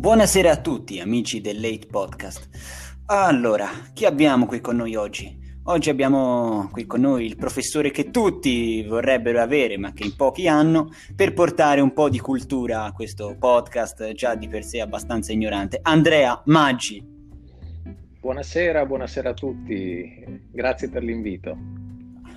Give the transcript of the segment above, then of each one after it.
Buonasera a tutti, amici del Late Podcast. Allora, chi abbiamo qui con noi oggi? Oggi abbiamo qui con noi il professore che tutti vorrebbero avere, ma che in pochi hanno, per portare un po' di cultura a questo podcast già di per sé abbastanza ignorante. Andrea Maggi. Buonasera, buonasera a tutti, grazie per l'invito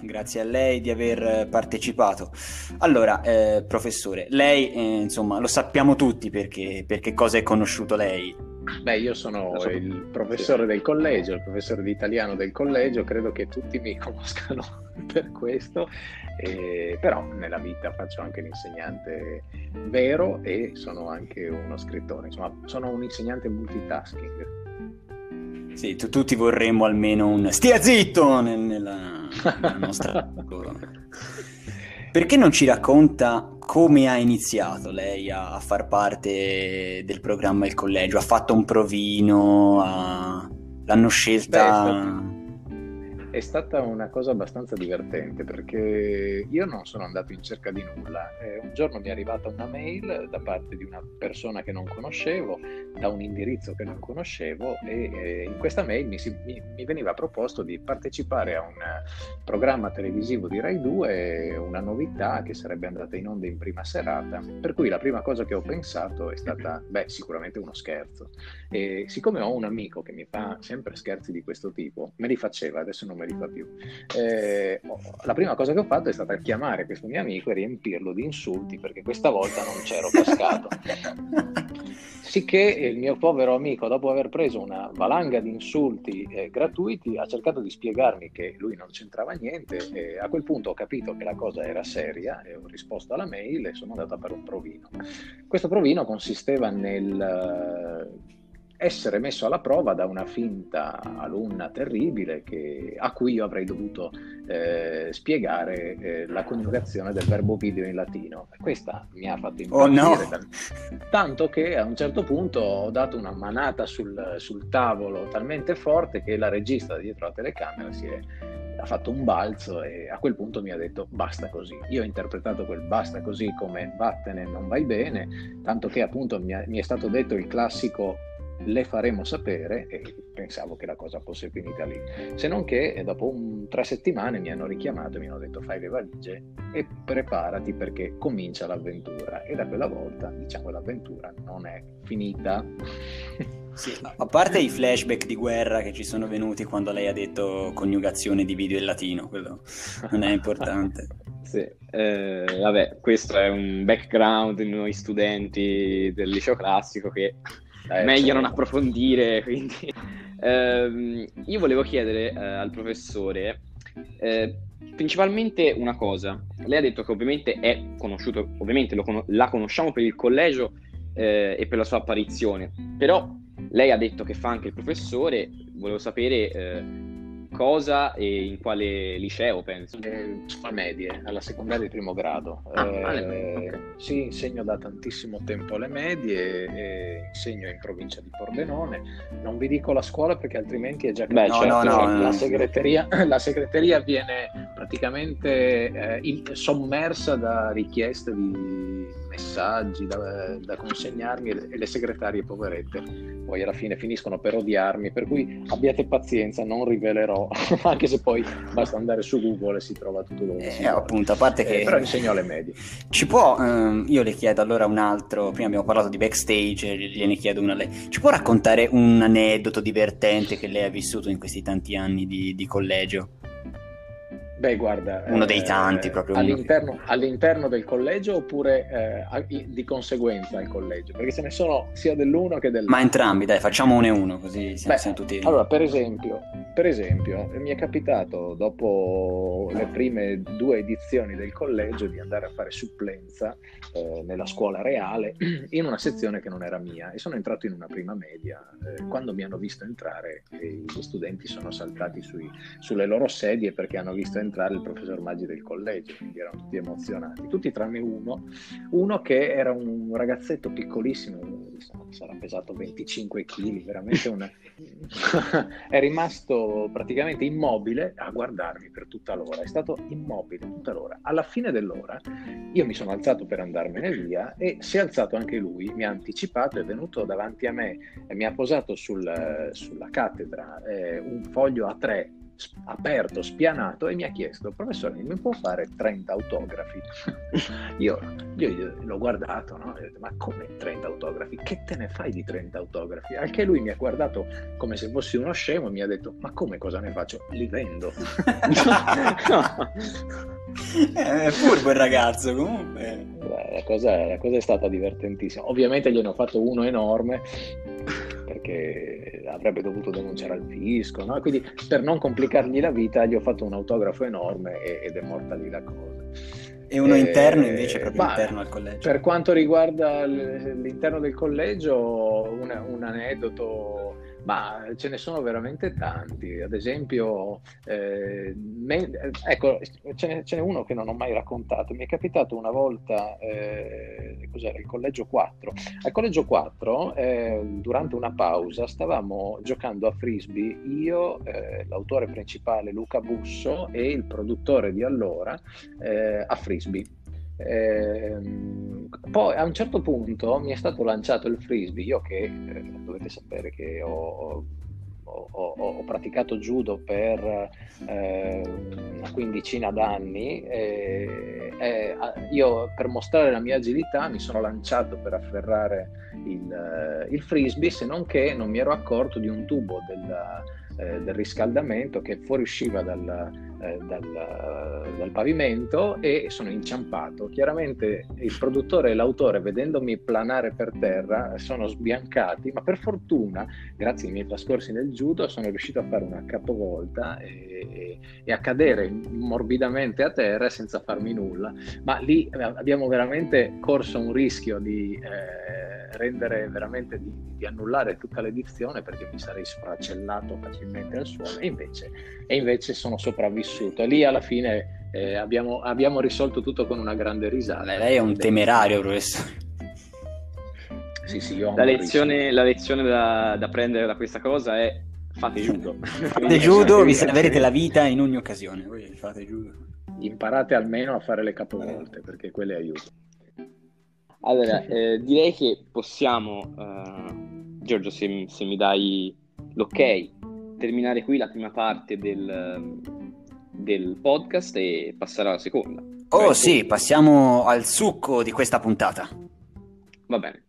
grazie a lei di aver partecipato. Allora, eh, professore, lei eh, insomma lo sappiamo tutti perché, perché cosa è conosciuto lei. Beh, io sono il professore del collegio, il professore di italiano del collegio, credo che tutti mi conoscano per questo, eh, però nella vita faccio anche l'insegnante vero e sono anche uno scrittore, insomma sono un insegnante multitasking. Sì, tu, tutti vorremmo almeno un stia zitto nella, nella nostra... Perché non ci racconta come ha iniziato lei a, a, far parte del programma Il Collegio? Ha fatto un provino? A... L'hanno scelta... Beh, è stata una cosa abbastanza divertente perché io non sono andato in cerca di nulla. Eh, un giorno mi è arrivata una mail da parte di una persona che non conoscevo, da un indirizzo che non conoscevo e eh, in questa mail mi, si, mi, mi, veniva proposto di partecipare a un programma televisivo di Rai 2, una novità che sarebbe andata in onda in prima serata. Per cui la prima cosa che ho pensato è stata, beh, sicuramente uno scherzo. E siccome ho un amico che mi fa sempre scherzi di questo tipo, me li faceva, adesso non me me li fa più. Eh, la prima cosa che ho fatto è stata chiamare questo mio amico e riempirlo di insulti perché questa volta non c'ero cascato. Sicché il mio povero amico, dopo aver preso una valanga di insulti eh, gratuiti, ha cercato di spiegarmi che lui non c'entrava niente e a quel punto ho capito che la cosa era seria e ho risposto alla mail e sono andato per un provino. Questo provino consisteva nel essere messo alla prova da una finta alunna terribile che, a cui io avrei dovuto eh, spiegare eh, la coniugazione del verbo video in latino. Questa mi ha fatto impazzire, oh no. tanto che a un certo punto ho dato una manata sul, sul tavolo talmente forte che la regista dietro la telecamera si è ha fatto un balzo e a quel punto mi ha detto basta così. Io ho interpretato quel basta così come vattene, non vai bene, tanto che appunto mi, è, mi è stato detto il classico le faremo sapere e pensavo che la cosa fosse finita lì. Se non che dopo un, tre settimane mi hanno richiamato e mi hanno detto fai le valigie e preparati perché comincia l'avventura e da quella volta diciamo l'avventura non è finita. Sì, a parte i flashback di guerra che ci sono venuti quando lei ha detto coniugazione di video in latino, quello non è importante. sì, eh, vabbè, questo è un background di noi studenti del liceo classico che eh, meglio certo. non approfondire. Quindi. Eh, io volevo chiedere eh, al professore eh, principalmente una cosa. Lei ha detto che ovviamente è conosciuto, ovviamente con- la conosciamo per il collegio eh, e per la sua apparizione, però lei ha detto che fa anche il professore. Volevo sapere eh, cosa e in quale liceo, penso? Eh, a medie, alla secondaria di primo grado. Ah, eh, okay. Sì, insegno da tantissimo tempo alle medie, e insegno in provincia di Pordenone. Non vi dico la scuola perché altrimenti è già Beh, no, certo, no, no, la, segreteria, la segreteria viene praticamente eh, sommersa da richieste di messaggi da, da consegnarmi e le segretarie poverette poi alla fine finiscono per odiarmi, per cui abbiate pazienza, non rivelerò, anche se poi basta andare su Google e si trova tutto dove eh, appunto, a parte che... Eh, però insegno alle medie. Ci può, ehm, io le chiedo allora un altro, prima abbiamo parlato di backstage, gliene chiedo una a lei, ci può raccontare un aneddoto divertente che lei ha vissuto in questi tanti anni di, di collegio? Beh, guarda, uno dei tanti eh, proprio. All'interno, all'interno, del collegio oppure eh, di conseguenza al collegio? Perché ce ne sono sia dell'uno che dell'altro. Ma entrambi, dai, facciamo uno e uno così siamo, Beh, siamo tutti. Allora, per esempio, per esempio, mi è capitato dopo le prime due edizioni del collegio di andare a fare supplenza eh, nella scuola reale in una sezione che non era mia e sono entrato in una prima media. Eh, quando mi hanno visto entrare, gli studenti sono saltati sui, sulle loro sedie perché hanno visto entrare entrare il professor Maggi del collegio, quindi erano tutti emozionati, tutti tranne uno, uno che era un ragazzetto piccolissimo, sarà pesato 25 kg, veramente una... è rimasto praticamente immobile a guardarmi per tutta l'ora, è stato immobile tutta l'ora. Alla fine dell'ora io mi sono alzato per andarmene via e si è alzato anche lui, mi ha anticipato, è venuto davanti a me e mi ha posato sul, sulla cattedra eh, un foglio a tre aperto, spianato e mi ha chiesto, professore, mi può fare 30 autografi? io, io, l'ho guardato, no? Detto, ma come 30 autografi? Che te ne fai di 30 autografi? Anche lui mi ha guardato come se fossi uno scemo e mi ha detto, ma come cosa ne faccio? Li vendo. è furbo il ragazzo comunque. La cosa, la cosa è stata divertentissima. Ovviamente gliene ho fatto uno enorme perché avrebbe dovuto denunciare al fisco, no? quindi per non complicargli la vita gli ho fatto un autografo enorme ed è morta lì la cosa. E uno eh, interno invece, proprio interno al collegio? Per quanto riguarda l'interno del collegio, un, un aneddoto ma ce ne sono veramente tanti. Ad esempio, eh, me, ecco, ce n'è, ce n'è, uno che non ho mai raccontato. Mi è capitato una volta, eh, cos'era, il collegio 4. Al collegio 4, eh, durante una pausa, stavamo giocando a frisbee io, eh, l'autore principale Luca Busso e il produttore di allora eh, a frisbee. Eh, poi a un certo punto mi è stato lanciato il frisbee, io che eh, dovete sapere che ho, ho, ho, ho praticato judo per eh, una quindicina d'anni, e, io per mostrare la mia agilità mi sono lanciato per afferrare il, il frisbee, se non che non mi ero accorto di un tubo della, eh, del riscaldamento che fuoriusciva dal, eh, dal, dal, pavimento e sono inciampato. Chiaramente il produttore e l'autore, vedendomi planare per terra, sono sbiancati, ma per fortuna, grazie ai miei trascorsi nel judo, sono riuscito a fare una capovolta e, e a cadere morbidamente a terra senza farmi nulla. Ma lì abbiamo veramente corso un rischio di... Eh, rendere veramente di, di, annullare tutta l'edizione perché mi sarei sfracellato facilmente al suono e invece, e invece sono sopravvissuto. Lì alla fine eh, abbiamo, abbiamo, risolto tutto con una grande risata. Beh, lei è un temerario, professore. Sì, sì, la, lezione, la lezione da, da prendere da questa cosa è fate judo. fate judo, vi salverete la vita in ogni occasione. Voi fate judo. Imparate almeno a fare le capovolte perché quelle aiutano. Allora, eh, direi che possiamo, uh, Giorgio, se, se, mi dai l'ok, terminare qui la prima parte del, del podcast e passare alla seconda. Oh cioè, sì, passiamo al succo di questa puntata. Va bene.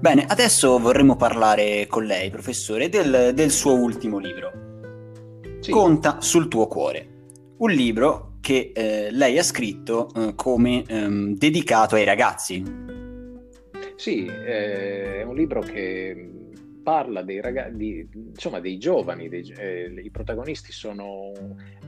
Bene, adesso vorremmo parlare con lei, professore, del, del suo ultimo libro. Sì. Conta sul tuo cuore. Un libro che eh, lei ha scritto eh, come ehm, dedicato ai ragazzi. Sì, eh, è un libro che parla dei ragazzi, insomma dei giovani, dei, eh, i protagonisti sono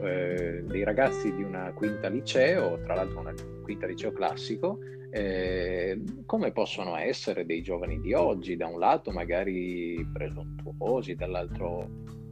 eh, dei ragazzi di una quinta liceo, tra l'altro una quinta liceo classico, eh, come possono essere dei giovani di oggi, da un lato magari presuntuosi, dall'altro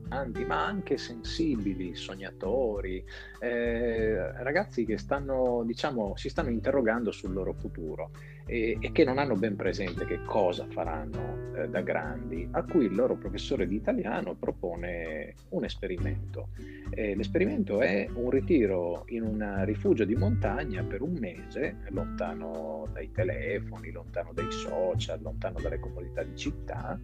ma anche sensibili, sognatori, eh, ragazzi che stanno, diciamo, si stanno interrogando sul loro futuro e, e che non hanno ben presente che cosa faranno eh, da grandi, a cui il loro professore di italiano propone un esperimento. Eh, l'esperimento è un ritiro in un rifugio di montagna per un mese, lontano dai telefoni, lontano dai social, lontano dalle comunità di città,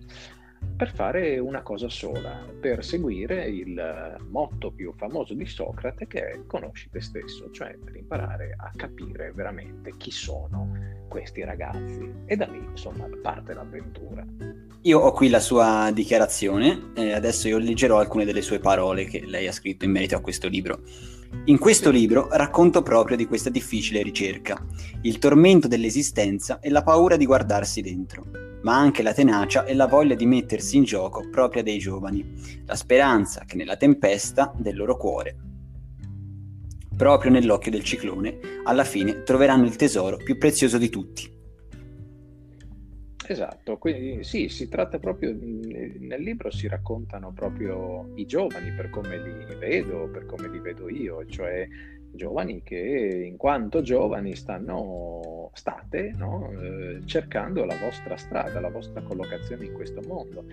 per fare una cosa sola, per seguire il motto più famoso di Socrate che è conosci te stesso, cioè per imparare a capire veramente chi sono questi ragazzi e da lì insomma parte l'avventura. Io ho qui la sua dichiarazione e adesso io leggerò alcune delle sue parole che lei ha scritto in merito a questo libro. In questo libro racconto proprio di questa difficile ricerca, il tormento dell'esistenza e la paura di guardarsi dentro, ma anche la tenacia e la voglia di mettersi in gioco propria dei giovani, la speranza che nella tempesta del loro cuore proprio nell'occhio del ciclone, alla fine troveranno il tesoro più prezioso di tutti. Esatto, quindi sì, si tratta proprio, nel libro si raccontano proprio i giovani per come li vedo, per come li vedo io, cioè giovani che in quanto giovani stanno, state no? eh, cercando la vostra strada, la vostra collocazione in questo mondo.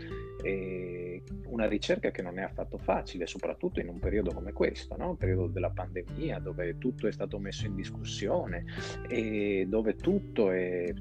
E una ricerca che non è affatto facile, soprattutto in un periodo come questo, no? un periodo della pandemia, dove tutto è stato messo in discussione e dove tutto è,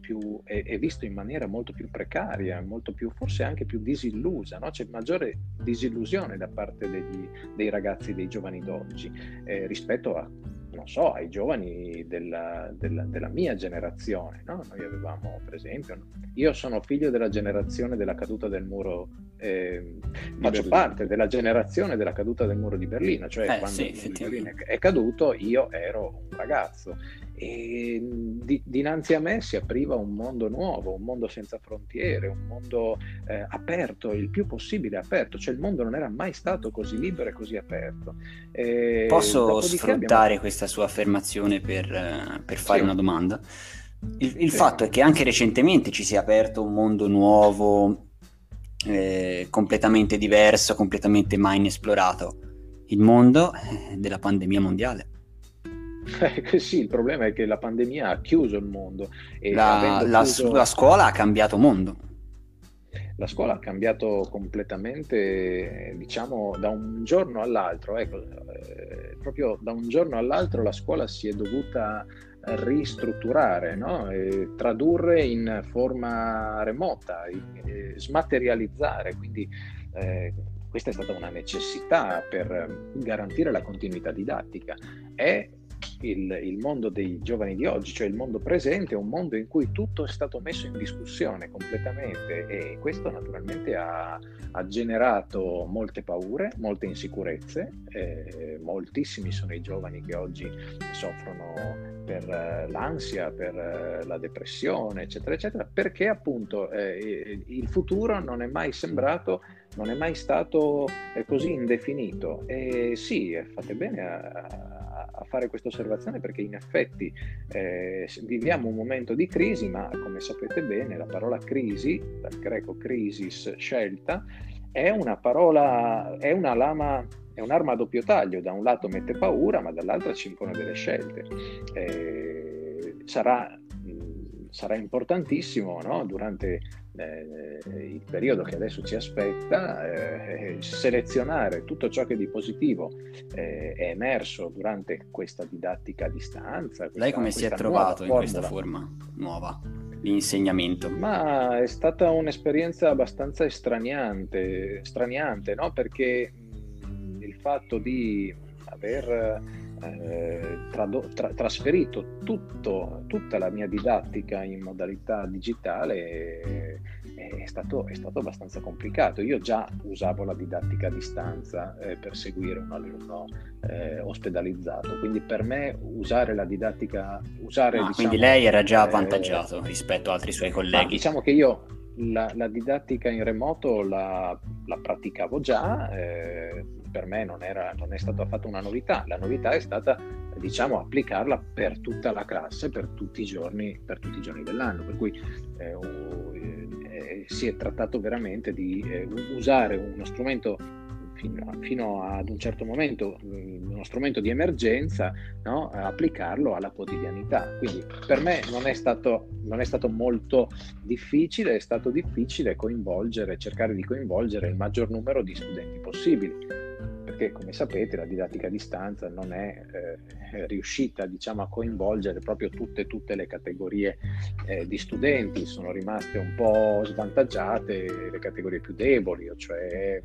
più, è, è visto in maniera molto più precaria, molto più, forse anche più disillusa. No? C'è maggiore disillusione da parte degli, dei ragazzi, dei giovani d'oggi eh, rispetto a, non so, ai giovani della, della, della mia generazione. No? Noi avevamo, per esempio, io sono figlio della generazione della caduta del muro, eh, faccio Berlino. parte della generazione della caduta del muro di Berlino, cioè eh, quando sì, il muro di Berlino è caduto io ero un ragazzo e di, dinanzi a me si apriva un mondo nuovo, un mondo senza frontiere, un mondo eh, aperto, il più possibile aperto, cioè il mondo non era mai stato così libero e così aperto. E Posso sfruttare abbiamo... questa sua affermazione per, eh, per fare sì. una domanda? Il, il sì. fatto è che anche recentemente ci si è aperto un mondo nuovo, eh, completamente diverso, completamente mai inesplorato, il mondo eh, della pandemia mondiale. Eh, sì, il problema è che la pandemia ha chiuso il mondo. E la, la, chiuso... la scuola ha cambiato mondo. La scuola ha cambiato completamente, diciamo, da un giorno all'altro. Ecco, eh, proprio da un giorno all'altro la scuola si è dovuta ristrutturare, no? tradurre in forma remota, in, smaterializzare. Quindi eh, questa è stata una necessità per garantire la continuità didattica. È il, il, mondo dei giovani di oggi, cioè il mondo presente, è un mondo in cui tutto è stato messo in discussione completamente e questo naturalmente ha, ha generato molte paure, molte insicurezze, eh, moltissimi sono i giovani che oggi soffrono per eh, l'ansia, per eh, la depressione, eccetera, eccetera, perché appunto eh, il futuro non è mai sembrato non è mai stato così indefinito. E sì, fate bene a, a fare questa osservazione perché in effetti eh, viviamo un momento di crisi, ma come sapete bene la parola crisi, dal greco crisis, scelta, è una parola, è una lama, è un'arma a doppio taglio, da un lato mette paura, ma dall'altro ci impone delle scelte. Eh, sarà, sarà importantissimo no? durante eh, il periodo che adesso ci aspetta, eh, selezionare tutto ciò che di positivo eh, è emerso durante questa didattica a distanza. Questa, Lei come si è trovato in questa forma nuova di insegnamento? Ma è stata un'esperienza abbastanza estraniante, straniante no? perché mh, il fatto di aver eh, trado- tra- trasferito tutto, tutta la mia didattica in modalità digitale è, è, stato, è, stato, abbastanza complicato. Io già usavo la didattica a distanza eh, per seguire un alunno eh, ospedalizzato, quindi per me usare la didattica... Usare, ah, diciamo, quindi lei era già eh, avvantaggiato rispetto ad altri suoi colleghi. diciamo che io la, la, didattica in remoto la, la praticavo già, eh, per me non, era, non, è stata affatto una novità, la novità è stata diciamo applicarla per tutta la classe, per tutti i giorni, tutti i giorni dell'anno, per cui eh, eh, si è trattato veramente di eh, usare uno strumento fino, fino, ad un certo momento mm, uno strumento di emergenza, no? applicarlo alla quotidianità. Quindi per me non è, stato, non è stato molto difficile, è stato difficile coinvolgere, cercare di coinvolgere il maggior numero di studenti possibili perché come sapete la didattica a distanza non è eh, riuscita diciamo, a coinvolgere proprio tutte, tutte le categorie eh, di studenti, sono rimaste un po' svantaggiate le categorie più deboli, cioè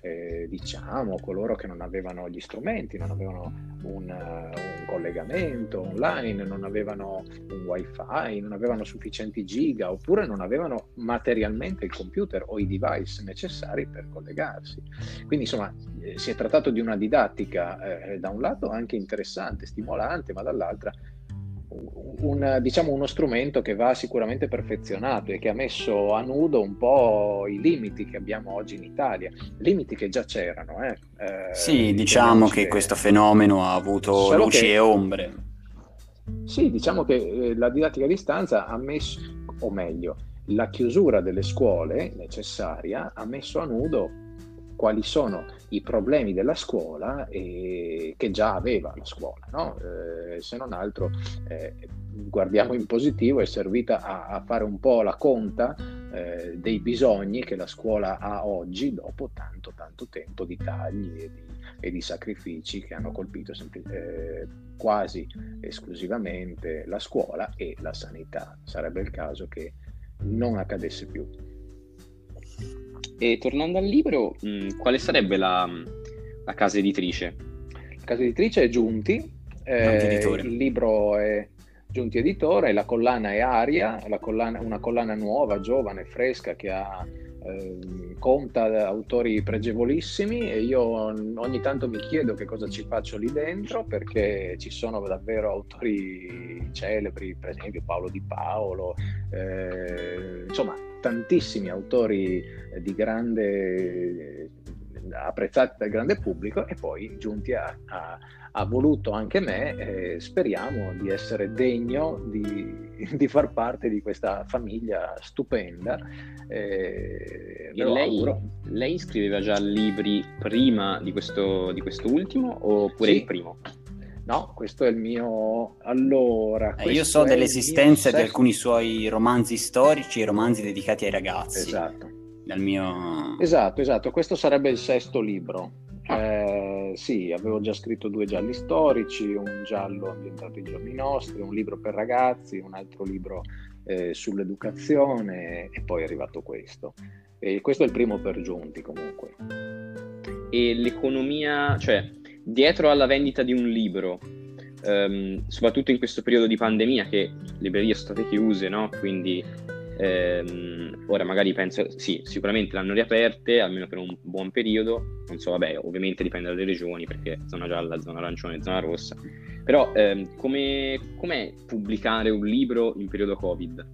eh, diciamo, coloro che non avevano gli strumenti, non avevano un, un, collegamento online, non avevano un wifi, non avevano sufficienti giga oppure non avevano materialmente il computer o i device necessari per collegarsi. Quindi insomma eh, si è trattato di una didattica eh, da un lato anche interessante, stimolante, ma dall'altra un, diciamo uno strumento che va sicuramente perfezionato e che ha messo a nudo un po' i limiti che abbiamo oggi in Italia, limiti che già c'erano. Eh. Eh, sì, diciamo che questo fenomeno ha avuto luci che, e ombre. Sì, diciamo che eh, la didattica a distanza ha messo, o meglio, la chiusura delle scuole necessaria ha messo a nudo quali sono i problemi della scuola e, che già aveva la scuola. No? Eh, se non altro, eh, guardiamo in positivo, è servita a, a fare un po' la conta eh, dei bisogni che la scuola ha oggi dopo tanto, tanto tempo di tagli e di, e di sacrifici che hanno colpito sempre, eh, quasi esclusivamente la scuola e la sanità. Sarebbe il caso che non accadesse più. E tornando al libro, mh, mm, quale sarebbe la, la, casa editrice? La casa editrice è Giunti, eh, il libro è Giunti Editore, la collana è Aria, collana, una collana nuova, giovane, fresca che ha eh, conta autori pregevolissimi e io ogni tanto mi chiedo che cosa ci faccio lì dentro perché ci sono davvero autori celebri, per esempio Paolo Di Paolo, eh, insomma tantissimi autori di grande apprezzati dal grande pubblico e poi giunti a, a ha voluto anche me e speriamo di essere degno di, di, far parte di questa famiglia stupenda. E lei, lei, scriveva già libri prima di questo, di questo ultimo oppure sì. il primo? No, questo è il mio. Allora. Eh, io so dell'esistenza di alcuni suoi romanzi storici e romanzi dedicati ai ragazzi. Esatto. Dal mio... Esatto, esatto. Questo sarebbe il sesto libro. Eh, sì, avevo già scritto due gialli storici, un giallo ambientato ai giorni nostri, un libro per ragazzi, un altro libro eh, sull'educazione e poi è arrivato questo. E questo è il primo per giunti comunque. E l'economia, cioè dietro alla vendita di un libro, ehm, soprattutto in questo periodo di pandemia che le librerie sono state chiuse, no? Quindi ehm, ora magari penso, sì, sicuramente l'hanno riaperte, almeno per un buon periodo, non so, vabbè, ovviamente dipende dalle regioni, perché zona gialla, zona arancione, zona rossa, però ehm, come, com'è pubblicare un libro in periodo Covid?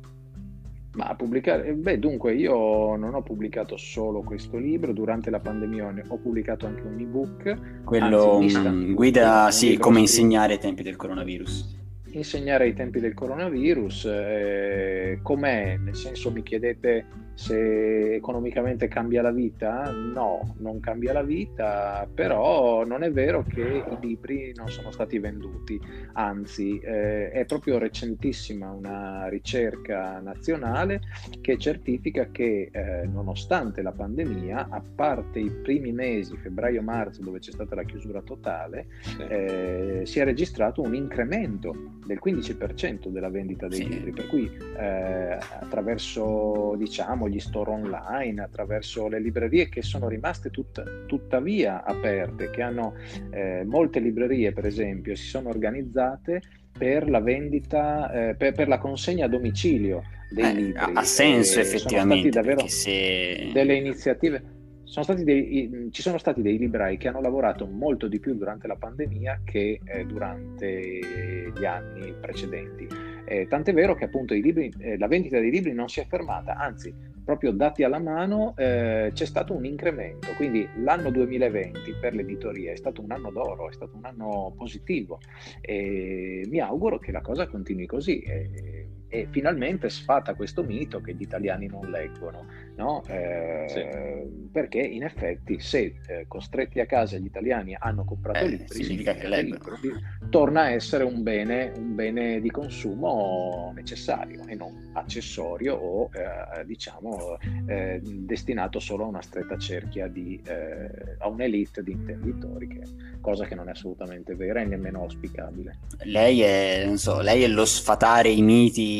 Ma pubblicare, beh, dunque io non ho pubblicato solo questo libro, durante la pandemia ho pubblicato anche un ebook. Quello anzi, mm, guida, sì, come insegnare ai tempi del coronavirus insegnare ai tempi del coronavirus. Eh, com'è? Nel senso mi chiedete se economicamente cambia la vita? No, non cambia la vita, però non è vero che i libri non sono stati venduti, anzi eh, è proprio recentissima una ricerca nazionale che certifica che eh, nonostante la pandemia, a parte i primi mesi, febbraio-marzo, dove c'è stata la chiusura totale, eh, si è registrato un incremento del 15% della vendita dei sì. libri, per cui eh, attraverso diciamo gli store online, attraverso le librerie che sono rimaste tut- tuttavia aperte, che hanno eh, molte librerie per esempio, si sono organizzate per la vendita, eh, per, per, la consegna a domicilio dei eh, libri. Ha senso effettivamente, davvero se... delle iniziative. Sono dei, ci sono stati dei librai che hanno lavorato molto di più durante la pandemia che eh, durante gli anni precedenti. Eh, tant'è vero che appunto libri, eh, la vendita dei libri non si è fermata, anzi proprio dati alla mano eh, c'è stato un incremento, quindi l'anno 2020 per l'editoria è stato un anno d'oro, è stato un anno positivo e mi auguro che la cosa continui così. E, e finalmente sfata questo mito che gli italiani non leggono, no? eh, sì. perché in effetti se eh, costretti a casa gli italiani hanno comprato eh, libri, significa che leggono. Libri, torna a essere un bene, un bene, di consumo necessario e non accessorio o eh, diciamo eh, destinato solo a una stretta cerchia di, eh, a un'elite di intenditori, che, cosa che non è assolutamente vera e nemmeno auspicabile. Lei è, so, lei è lo sfatare i miti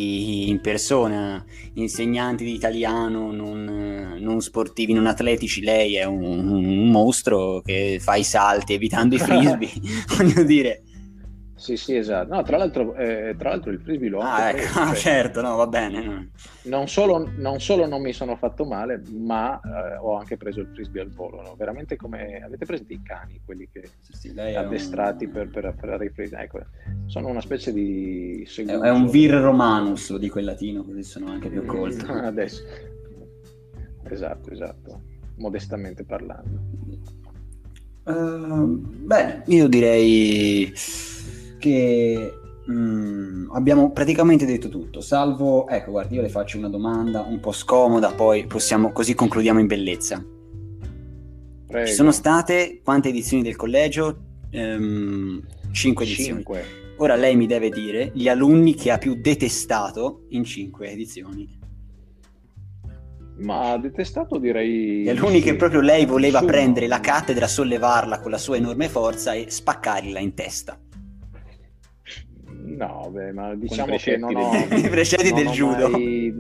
in persona, insegnanti di italiano, non, non sportivi, non atletici, lei è un, un, mostro che fa i salti evitando i frisbee, voglio dire. Sì, sì, esatto. No, tra l'altro, eh, tra l'altro il frisbee lo ho Ah, ecco, preso, cioè, certo, no, va bene. non, solo, non solo non mi sono fatto male, ma eh, ho anche preso il frisbee al volo. no? Veramente come avete presente i cani, quelli che Sì, sì, è un- addestrati per, per, per la ripresa. Ecco, sono una specie di È, seguito. è un vir romanus, lo dico in latino, così sono anche più colto. Adesso. Esatto, esatto. Modestamente parlando. Uh, bene, io direi che mm, abbiamo praticamente detto tutto, salvo, ecco, guardi, io le faccio una domanda un po' scomoda, poi possiamo, così concludiamo in bellezza. Prego. Ci sono state quante edizioni del collegio? Ehm, cinque edizioni. Cinque. Ora lei mi deve dire gli alunni che ha più detestato in cinque edizioni. Ma detestato direi... Gli alunni sì. che proprio lei voleva Nessuno. prendere la cattedra, sollevarla con la sua enorme forza e spaccargliela in testa. No, beh, ma diciamo che non ho... I precetti non del judo. mai-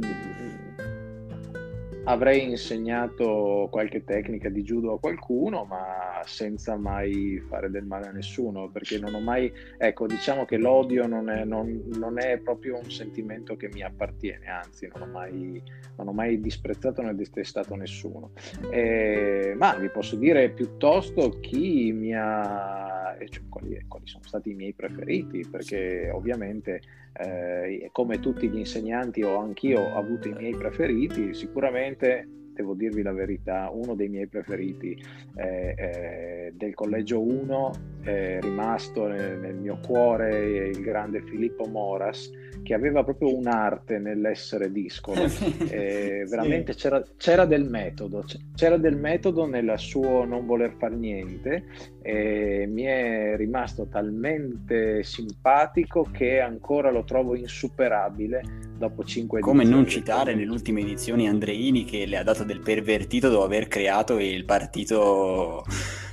Avrei insegnato qualche tecnica di judo a qualcuno, ma senza mai fare del male a nessuno, perché non ho mai... Ecco, diciamo che l'odio non è, non- non è proprio un sentimento che mi appartiene, anzi, non ho mai, non ho mai disprezzato né detestato nessuno. Eh, ma vi posso dire piuttosto chi mi ha... cioè, quali, quali sono stati i miei preferiti, perché ovviamente eh, come tutti gli insegnanti ho anch'io avuto i miei preferiti, sicuramente devo dirvi la verità, uno dei miei preferiti eh, eh, del collegio 1 è rimasto nel, nel mio cuore il grande Filippo Moras che aveva proprio un'arte nell'essere discolo. Eh, Sì. veramente c'era, c'era del metodo, c'era del metodo nel suo non voler fare niente e mi è rimasto talmente simpatico che ancora lo trovo insuperabile dopo cinque Come edizioni non citare nelle ultime edizioni Andreini che le ha dato del pervertito dopo aver creato il partito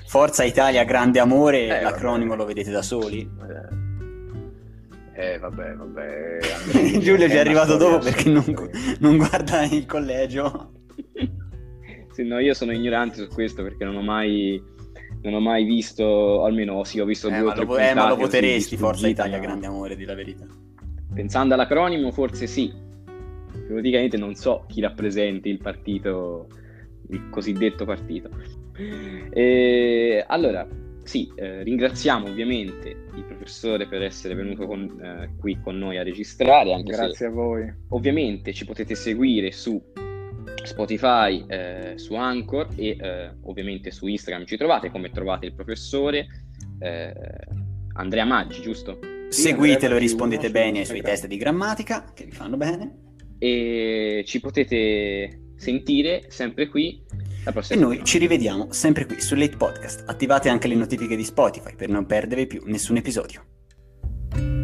Forza Italia Grande Amore, Eh, l'acronimo vabbè. lo vedete da soli. Eh, vabbè, vabbè. Andreini Giulio ci è arrivato dopo perché non, non guarda il collegio. Sì, no, io sono ignorante su questo perché non ho mai, non ho mai visto, almeno sì, ho visto Eh, due o tre lo, eh, ma lo voteresti Forza Italia ma Grande Amore, di la verità. Pensando all'acronimo, forse sì. Praticamente non so chi rappresenti il partito, il cosiddetto partito. E, allora, sì, eh, ringraziamo ovviamente il professore per essere venuto con- eh, qui con noi a registrare, anche se Grazie a voi. Ovviamente ci potete seguire su Spotify, eh, su Anchor e eh, ovviamente su Instagram ci trovate come trovate il professore eh, Andrea Maggi, giusto? Seguitelo e rispondete bene ai su suoi test di grammatica che vi fanno bene. E ci potete sentire sempre qui e noi ci rivediamo sempre qui su Late Podcast. Attivate anche le notifiche di Spotify per non perdere più nessun episodio.